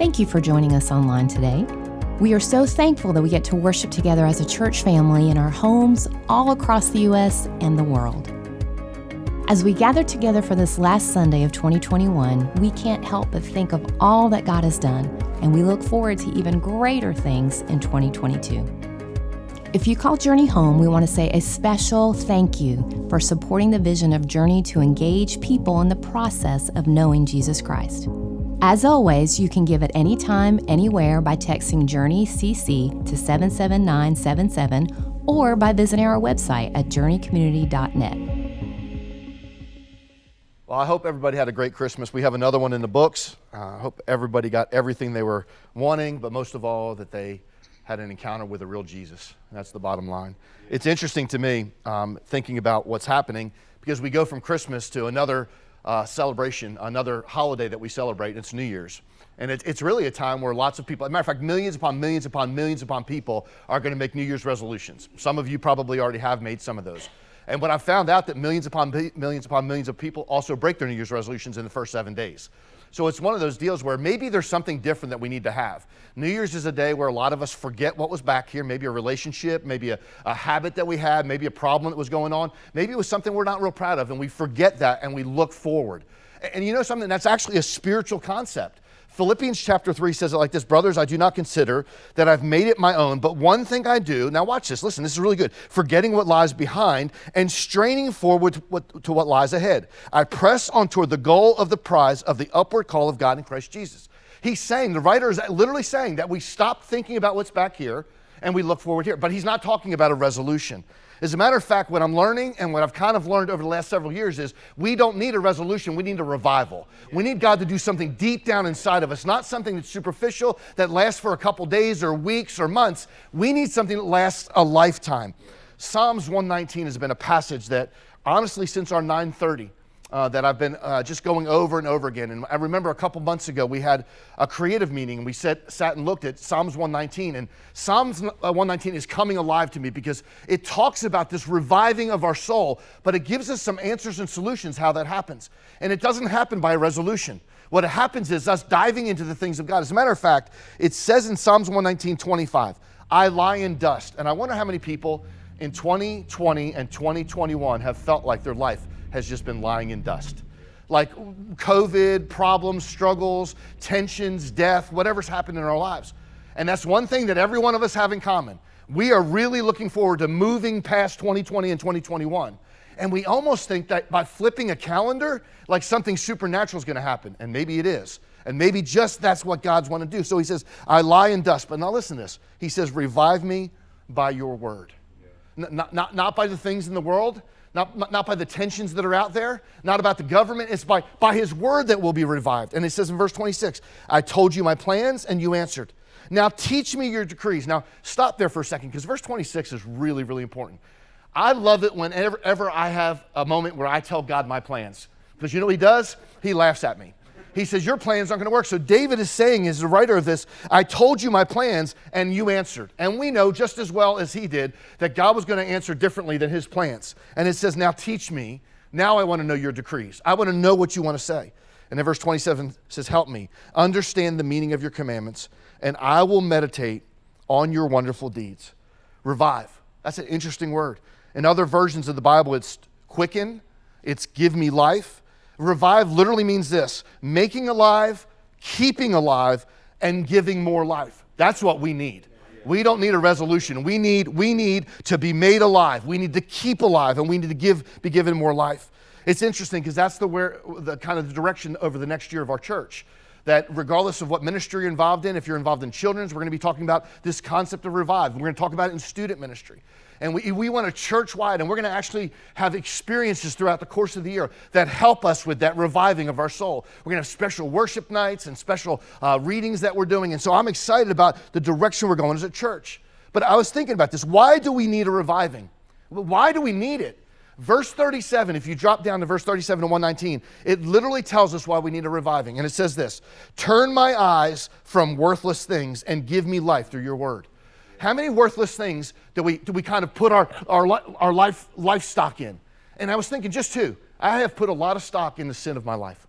Thank you for joining us online today. We are so thankful that we get to worship together as a church family in our homes all across the U.S. and the world. As we gather together for this last Sunday of 2021, we can't help but think of all that God has done, and we look forward to even greater things in 2022. If you call Journey home, we want to say a special thank you for supporting the vision of Journey to engage people in the process of knowing Jesus Christ. As always, you can give at any time, anywhere by texting Journey CC to 77977 or by visiting our website at journeycommunity.net. Well, I hope everybody had a great Christmas. We have another one in the books. Uh, I hope everybody got everything they were wanting, but most of all, that they had an encounter with a real Jesus. That's the bottom line. It's interesting to me um, thinking about what's happening because we go from Christmas to another uh, celebration, another holiday that we celebrate. It's New Year's. And it, it's really a time where lots of people, as a matter of fact, millions upon millions upon millions upon people are going to make New Year's resolutions. Some of you probably already have made some of those. And what I found out that millions upon millions upon millions of people also break their New Year's resolutions in the first seven days. So it's one of those deals where maybe there's something different that we need to have. New Year's is a day where a lot of us forget what was back here, maybe a relationship, maybe a, a habit that we had, maybe a problem that was going on, maybe it was something we're not real proud of, and we forget that and we look forward. And, and you know something? That's actually a spiritual concept. Philippians chapter 3 says it like this Brothers, I do not consider that I've made it my own, but one thing I do. Now, watch this. Listen, this is really good. Forgetting what lies behind and straining forward to what, lies ahead. I press on toward the goal of the prize of the upward call of God in Christ Jesus. He's saying, the writer is literally saying that we stop thinking about what's back here and we look forward here. But he's not talking about a resolution. As a matter of fact, what I'm learning and what I've kind of learned over the last several years is we don't need a resolution, we need a revival. We need God to do something deep down inside of us, not something that's superficial that lasts for a couple days or weeks or months. We need something that lasts a lifetime. Psalms 119 has been a passage that, honestly, since our 930, uh, that I've been uh, just going over and over again. And I remember a couple months ago we had a creative meeting and we sat, sat and looked at Psalms 119. And Psalms 119 is coming alive to me because it talks about this reviving of our soul, but it gives us some answers and solutions how that happens. And it doesn't happen by a resolution. What happens is us diving into the things of God. As a matter of fact, it says in Psalms 119, 25, I lie in dust. And I wonder how many people in 2020 and 2021 have felt like their life has just been lying in dust. Like COVID, problems, struggles, tensions, death, whatever's happened in our lives. And that's one thing that every one of us have in common. We are really looking forward to moving past 2020 and 2021. And we almost think that by flipping a calendar, like something supernatural is going to happen. And maybe it is. And maybe just that's what God's want to do. So he says, I lie in dust. But now listen to this. He says, Revive me by your word. Yeah. Not, not, not by the things in the world, not, not by the tensions that are out there, not about the government. It's by, by his word that will be revived. And it says in verse 26, I told you my plans and you answered. Now teach me your decrees. Now stop there for a second because verse 26 is really, really important. I love it whenever I have a moment where I tell God my plans. Because you know what he does? He laughs at me he says, Your plans aren't going to work. So David is saying, as the writer of this, I told you my plans and you answered. And we know just as well as he did that God was going to answer differently than his plans. And it says, Now teach me. Now I want to know your decrees. I want to know what you want to say. And then verse 27 says, Help me understand the meaning of your commandments, and I will meditate on your wonderful deeds. Revive. That's an interesting word. In other versions of the Bible, it's quicken, it's give me life. Revive literally means this making alive, keeping alive, and giving more life. That's what we need. We don't need a resolution. We need, we need to be made alive. We need to keep alive, and we need to give, be given more life. It's interesting because that's the, where, the kind of the direction over the next year of our church that regardless of what ministry you're involved in, if you're involved in children's, we're going to be talking about this concept of revive. We're going to talk about it in student ministry. And we, we want a church wide, and we're going to actually have experiences throughout the course of the year that help us with that reviving of our soul. We're going to have special worship nights and special uh, readings that we're doing. And so I'm excited about the direction we're going as a church. But I was thinking about this. Why do we need a reviving? Why do we need it? Verse 37, if you drop down to verse 37 to 119, it literally tells us why we need a reviving. And it says this Turn my eyes from worthless things and give me life through your word. How many worthless things do we, do we kind of put our, our, our life, life stock in? And I was thinking, just two. I have put a lot of stock in the sin of my life,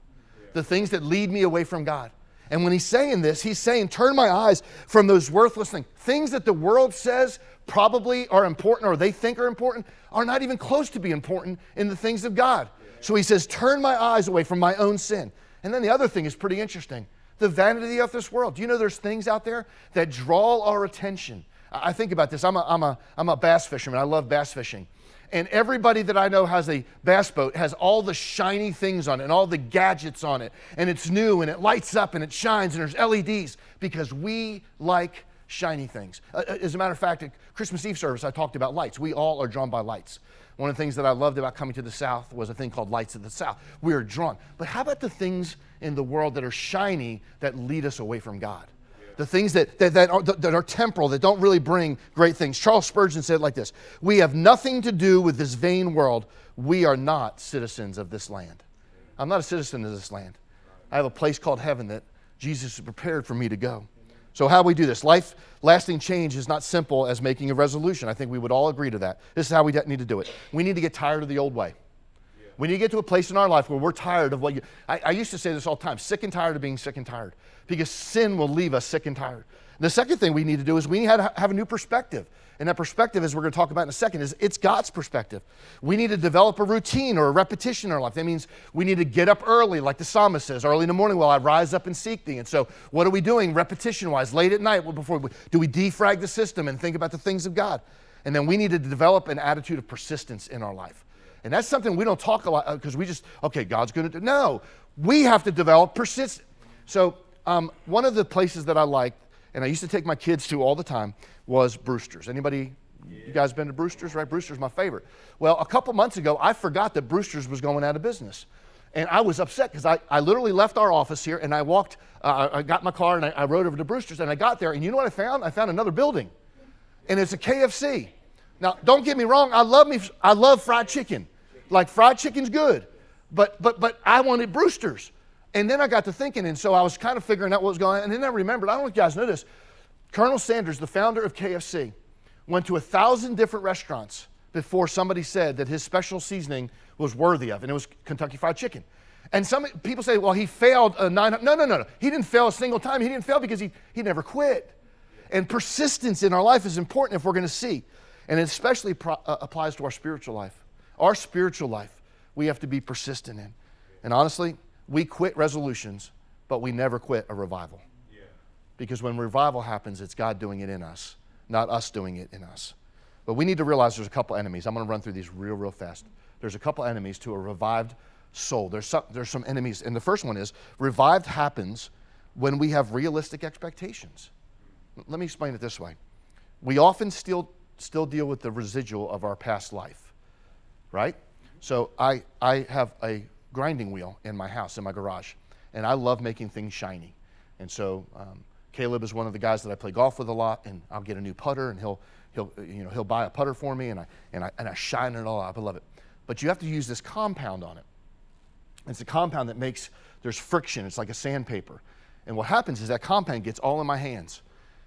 the things that lead me away from God. And when he's saying this, he's saying, Turn my eyes from those worthless things. Things that the world says probably are important or they think are important are not even close to be important in the things of God. So he says, Turn my eyes away from my own sin. And then the other thing is pretty interesting the vanity of this world. Do you know there's things out there that draw our attention? I think about this. I'm a, I'm a, I'm a bass fisherman. I love bass fishing. And everybody that I know has a bass boat has all the shiny things on it and all the gadgets on it. And it's new and it lights up and it shines and there's LEDs because we like shiny things. Uh, uh, as a matter of fact, at Christmas Eve service, I talked about lights. We all are drawn by lights. One of the things that I loved about coming to the South was a thing called Lights of the South. We are drawn. But how about the things in the world that are shiny that lead us away from God? The things that, that, that, are, that are temporal, that don't really bring great things. Charles Spurgeon said it like this We have nothing to do with this vain world. We are not citizens of this land. I'm not a citizen of this land. I have a place called heaven that Jesus has prepared for me to go. So, how do we do this? Life lasting change is not simple as making a resolution. I think we would all agree to that. This is how we need to do it. We need to get tired of the old way. We need to get to a place in our life where we're tired of what you. I, I used to say this all the time sick and tired of being sick and tired because sin will leave us sick and tired. The second thing we need to do is we need to have a new perspective. And that perspective, as we're going to talk about in a second, is it's God's perspective. We need to develop a routine or a repetition in our life. That means we need to get up early, like the psalmist says, early in the morning while I rise up and seek thee. And so, what are we doing repetition wise? Late at night, before we, do we defrag the system and think about the things of God? And then we need to develop an attitude of persistence in our life. And that's something we don't talk a lot because uh, we just, okay, God's going to do. No, we have to develop persistence. So, um, one of the places that I liked, and I used to take my kids to all the time, was Brewster's. Anybody, you guys been to Brewster's, right? Brewster's my favorite. Well, a couple months ago, I forgot that Brewster's was going out of business. And I was upset because I, I literally left our office here and I walked, uh, I got my car and I, I rode over to Brewster's and I got there and you know what I found? I found another building. And it's a KFC. Now, don't get me wrong, I love me, I love fried chicken. Like fried chicken's good, but but but I wanted Brewster's. And then I got to thinking, and so I was kind of figuring out what was going on. And then I remembered, I don't know if you guys know this, Colonel Sanders, the founder of KFC, went to a thousand different restaurants before somebody said that his special seasoning was worthy of, and it was Kentucky Fried Chicken. And some people say, well, he failed a nine. No, no, no, no. He didn't fail a single time. He didn't fail because he, he never quit. And persistence in our life is important if we're going to see. And it especially pro- uh, applies to our spiritual life. Our spiritual life, we have to be persistent in. And honestly, we quit resolutions, but we never quit a revival. Because when revival happens, it's God doing it in us, not us doing it in us. But we need to realize there's a couple enemies. I'm going to run through these real, real fast. There's a couple enemies to a revived soul. There's some, there's some enemies. And the first one is revived happens when we have realistic expectations. Let me explain it this way. We often still, still deal with the residual of our past life, right? So I, I have a grinding wheel in my house, in my garage. And I love making things shiny. And so um, Caleb is one of the guys that I play golf with a lot, and I'll get a new putter, and he'll, he'll, you know, he'll buy a putter for me, and I, and, I, and I shine it all up. I love it. But you have to use this compound on it. It's a compound that makes, there's friction. It's like a sandpaper. And what happens is that compound gets all in my hands.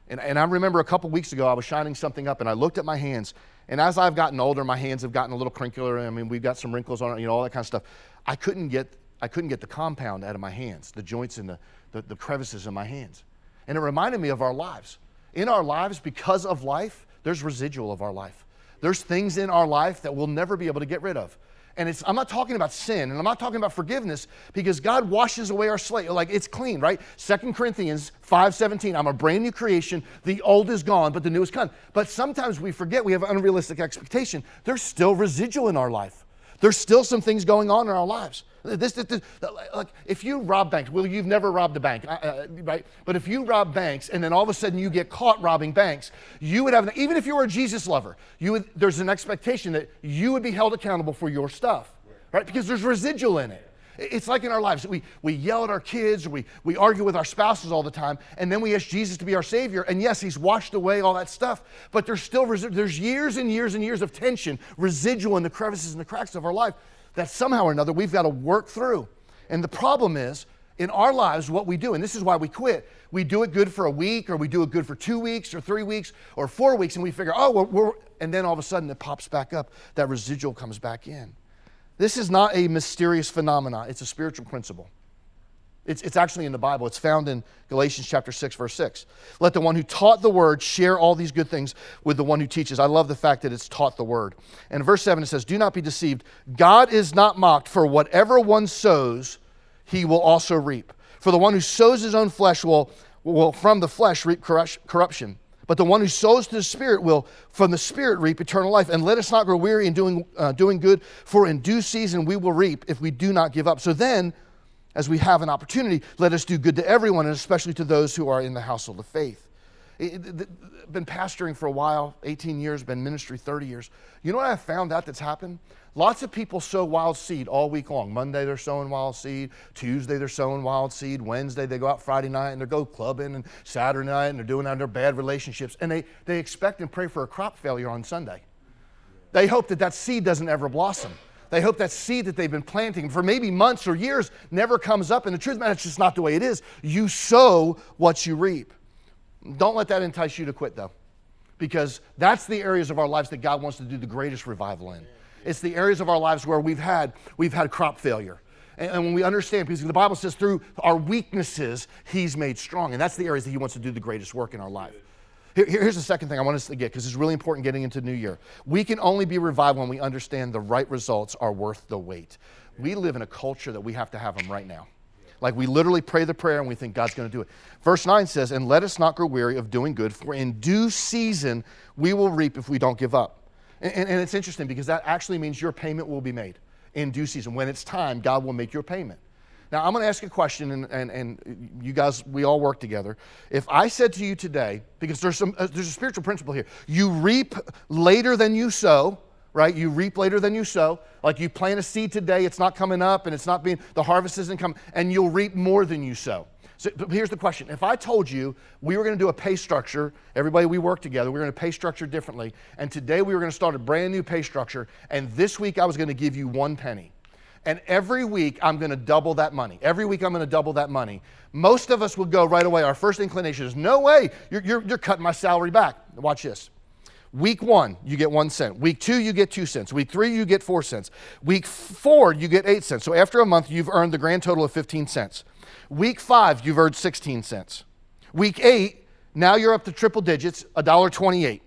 And, and I remember a couple weeks ago, I was shining something up, and I looked at my hands, and as I've gotten older, my hands have gotten a little crinklier. I mean, we've got some wrinkles on it, you know, all that kind of stuff. I couldn't get, I couldn't get the compound out of my hands, the joints and the, the, the crevices in my hands. And it reminded me of our lives. In our lives, because of life, there's residual of our life. There's things in our life that we'll never be able to get rid of. And it's, I'm not talking about sin and I'm not talking about forgiveness because God washes away our slate. Like it's clean, right? Second Corinthians 5:17. I'm a brand new creation. The old is gone, but the new is come. But sometimes we forget we have unrealistic expectation. There's still residual in our life. There's still some things going on in our lives. This, this, this, like if you rob banks, well, you've never robbed a bank, uh, uh, right? But if you rob banks and then all of a sudden you get caught robbing banks, you would have, even if you were a Jesus lover, you would, there's an expectation that you would be held accountable for your stuff, right? Because there's residual in it. It's like in our lives. We, we yell at our kids, we, we argue with our spouses all the time, and then we ask Jesus to be our Savior. And yes, He's washed away all that stuff, but there's still there's years and years and years of tension, residual in the crevices and the cracks of our life that somehow or another we've got to work through. And the problem is, in our lives, what we do, and this is why we quit, we do it good for a week, or we do it good for two weeks, or three weeks, or four weeks, and we figure, oh, we're, we're and then all of a sudden it pops back up. That residual comes back in. This is not a mysterious phenomenon, it's a spiritual principle. It's, it's actually in the Bible. It's found in Galatians chapter 6, verse 6. Let the one who taught the word share all these good things with the one who teaches. I love the fact that it's taught the word. And verse 7 it says, Do not be deceived. God is not mocked, for whatever one sows, he will also reap. For the one who sows his own flesh will, will from the flesh reap corruption. But the one who sows to the Spirit will from the Spirit reap eternal life. And let us not grow weary in doing, uh, doing good, for in due season we will reap if we do not give up. So then, as we have an opportunity, let us do good to everyone, and especially to those who are in the household of faith. It, it, it, been pastoring for a while, 18 years, been ministry 30 years. You know what I found out that's happened? Lots of people sow wild seed all week long. Monday they're sowing wild seed. Tuesday they're sowing wild seed. Wednesday they go out Friday night and they go clubbing and Saturday night and they're doing out their bad relationships. And they, they expect and pray for a crop failure on Sunday. They hope that that seed doesn't ever blossom. They hope that seed that they've been planting for maybe months or years never comes up. And the truth, man, it's just not the way it is. You sow what you reap. Don't let that entice you to quit, though, because that's the areas of our lives that God wants to do the greatest revival in. It's the areas of our lives where we've had, we've had crop failure. And, and when we understand, because the Bible says through our weaknesses, He's made strong. And that's the areas that He wants to do the greatest work in our life. Here, here's the second thing I want us to get, because it's really important getting into New Year. We can only be revived when we understand the right results are worth the wait. We live in a culture that we have to have them right now. Like we literally pray the prayer and we think God's going to do it. Verse 9 says, And let us not grow weary of doing good, for in due season we will reap if we don't give up. And, and, it's interesting because that actually means your payment will be made in due season. When it's time, God will make your payment. Now, I'm going to ask a question, and, and, and you guys, we all work together. If I said to you today, because there's, some, uh, there's a spiritual principle here, you reap later than you sow, right? You reap later than you sow. Like you plant a seed today, it's not coming up, and it's not being, the harvest isn't coming, and you'll reap more than you sow. So here's the question. If I told you we were going to do a pay structure, everybody we work together, we are going to pay structure differently, and today we were going to start a brand new pay structure, and this week I was going to give you one penny. And every week I'm going to double that money. Every week I'm going to double that money. Most of us would go right away. Our first inclination is, no way, you're, you're, you're cutting my salary back. Watch this. Week one, you get one cent. Week two, you get two cents. Week three, you get four cents. Week four, you get eight cents. So after a month, you've earned the grand total of 15 cents. Week five, you've earned 16 cents. Week eight, now you're up to triple digits, $1.28.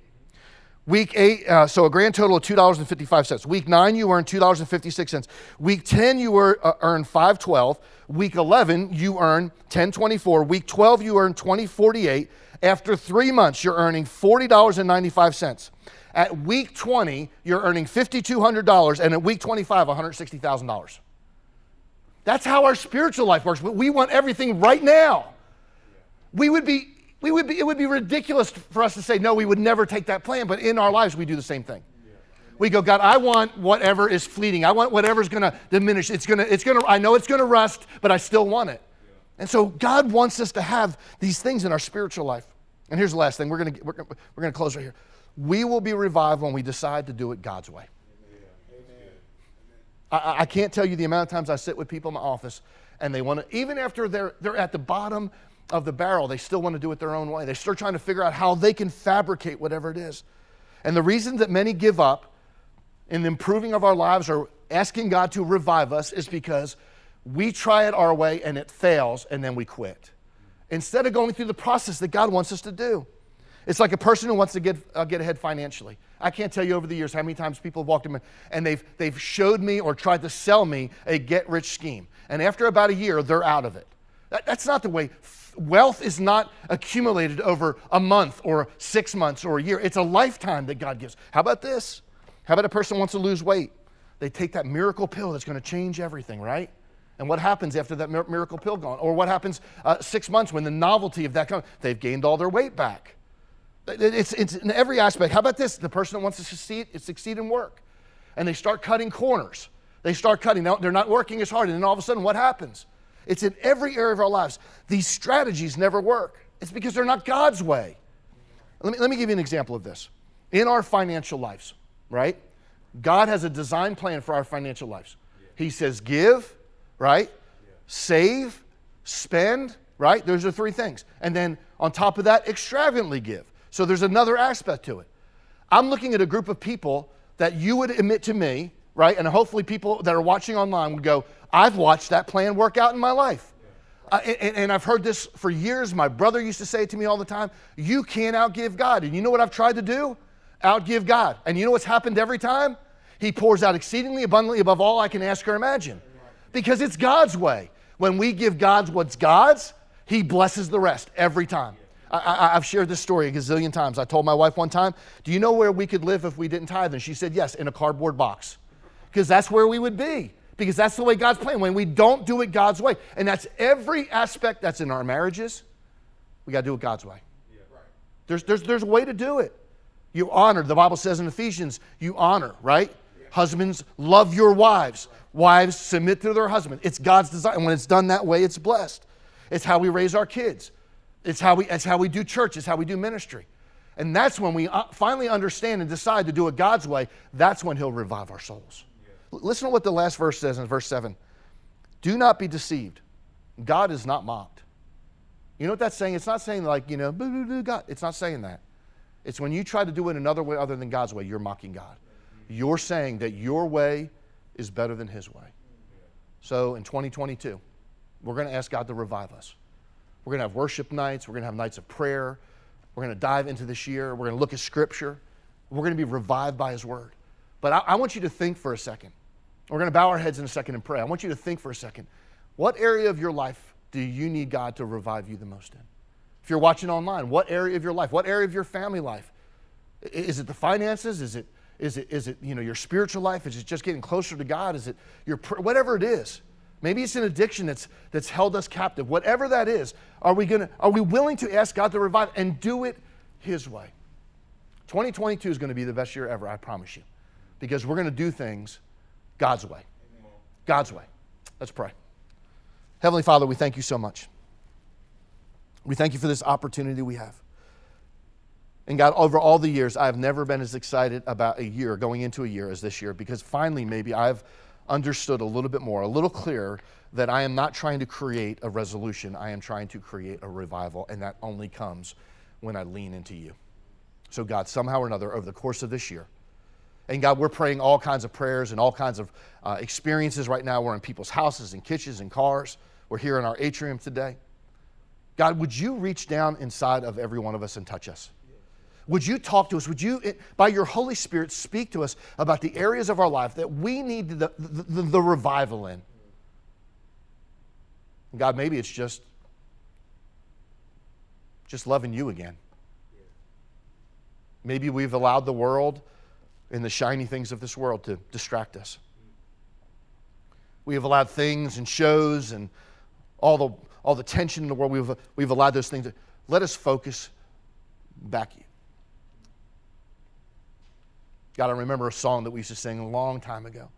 Week eight, uh, so a grand total of $2.55. Week nine, you earn $2.56. Week 10, you were, uh, earn 512. Week 11, you earn 1024. Week 12, you earn 2048. After three months, you're earning $40.95. At week 20, you're earning $5,200, and at week 25, $160,000. That's how our spiritual life works. We want everything right now. We would be, we would be, it would be ridiculous for us to say, no, we would never take that plan. But in our lives, we do the same thing. We go, God, I want whatever is fleeting. I want whatever's going to diminish. It's going to, it's going to, I know it's going to rust, but I still want it. And so God wants us to have these things in our spiritual life. And here's the last thing. We're going to, we're going to close right here. We will be revived when we decide to do it God's way. I, I can't tell you the amount of times I sit with people in my office and they want to, even after they're, they're at the bottom of the barrel, they still want to do it their own way. They start trying to figure out how they can fabricate whatever it is. And the reason that many give up in the improving of our lives or asking God to revive us is because we try it our way and it fails and then we quit. Instead of going through the process that God wants us to do. It's like a person who wants to get, uh, get ahead financially. I can't tell you over the years how many times people have walked in and they've, they've showed me or tried to sell me a get rich scheme. And after about a year, they're out of it. That, that's not the way. Wealth is not accumulated over a month or six months or a year. It's a lifetime that God gives. How about this? How about a person wants to lose weight? They take that miracle pill that's going to change everything, right? And what happens after that miracle pill gone? Or what happens uh, six months when the novelty of that comes? They've gained all their weight back. It's, it's in every aspect. How about this? The person that wants to succeed, succeed in work, and they start cutting corners. They start cutting. They're not working as hard, and then all of a sudden, what happens? It's in every area of our lives. These strategies never work. It's because they're not God's way. Let me, let me give you an example of this. In our financial lives, right? God has a design plan for our financial lives. He says, give, right? Save, spend, right? Those are three things. And then on top of that, extravagantly give. So there's another aspect to it. I'm looking at a group of people that you would admit to me, right? And hopefully people that are watching online would go, I've watched that plan work out in my life. Uh, and, and I've heard this for years. My brother used to say it to me all the time you can't outgive God. And you know what I've tried to do? Outgive God. And you know what's happened every time? He pours out exceedingly abundantly above all I can ask or imagine. Because it's God's way. When we give God's what's God's, He blesses the rest every time. I, have shared this story a gazillion times. I told my wife one time, Do you know where we could live if we didn't tithe? And she said, Yes, in a cardboard box. Because that's where we would be. Because that's the way God's playing. When we don't do it God's way, and that's every aspect that's in our marriages, we got to do it God's way. There's, there's, there's a way to do it. You honor, the Bible says in Ephesians, you honor, right? Husbands, love your wives. Wives, submit to their husband. It's God's design. And when it's done that way, it's blessed. It's how we raise our kids. It's how we, it's how we do church. It's how we do ministry. And that's when we uh, finally understand and decide to do it God's way. That's when He'll revive our souls. Yeah. Listen to what the last verse says in verse 7. Do not be deceived. God is not mocked. You know what that's saying? It's not saying like, you know, God. It's not saying that. It's when you try to do it another way other than God's way, you're mocking God. You're saying that your way is better than His way. So in 2022, we're going to ask God to revive us. We're going to have worship nights. We're going to have nights of prayer. We're going to dive into this year. We're going to look at Scripture. We're going to be revived by His Word. But I, I want you to think for a second. We're going to bow our heads in a second and pray. I want you to think for a second. What area of your life do you need God to revive you the most in? If you're watching online, what area of your life? What area of your family life? Is it the finances? Is it is it is it you know your spiritual life? Is it just getting closer to God? Is it your whatever it is? Maybe it's an addiction that's, that's held us captive. Whatever that is, are we, gonna, are we willing to ask God to revive and do it His way? 2022 is going to be the best year ever, I promise you, because we're going to do things God's way. God's way. Let's pray. Heavenly Father, we thank you so much. We thank you for this opportunity we have. And God, over all the years, I have never been as excited about a year, going into a year, as this year, because finally, maybe I've understood a little bit more, a little clearer, that I am not trying to create a resolution. I am trying to create a revival, and that only comes when I lean into you. So, God, somehow or another, over the course of this year, and God, we're praying all kinds of prayers and all kinds of uh, experiences right now. We're in people's houses and kitchens and cars. We're here in our atrium today. God, would you reach down inside of every one of us and touch us? Would you talk to us? Would you, by your Holy Spirit, speak to us about the areas of our life that we need the, the, the, the revival in? And God, maybe it's just just loving you again. Maybe we've allowed the world and the shiny things of this world to distract us. We have allowed things and shows and all the, all the tension in the world, we've, we've allowed those things to let us focus back God, I remember a song that we used to sing a long time ago.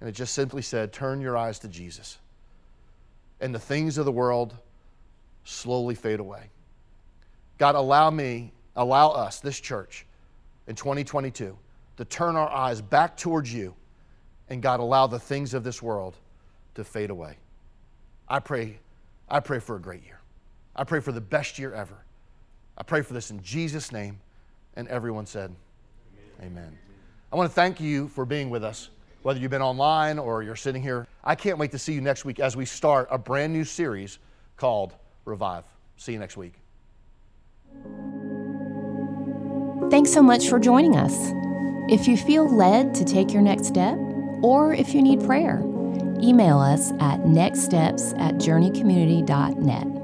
And it just simply said, Turn your eyes to Jesus. And the things of the world slowly fade away. God, allow me, allow us, this church, in 2022, to turn our eyes back towards you. And God, allow the things of this world to fade away. I pray, I pray for a great year. I pray for the best year ever. I pray for this in Jesus' name. And everyone said, Amen. I want to thank you for being with us, whether you've been online or you're sitting here. I can't wait to see you next week as we start a brand new series called Revive. See you next week. Thanks so much for joining us. If you feel led to take your next step, or if you need prayer, email us at nextsteps at journeycommunity.net.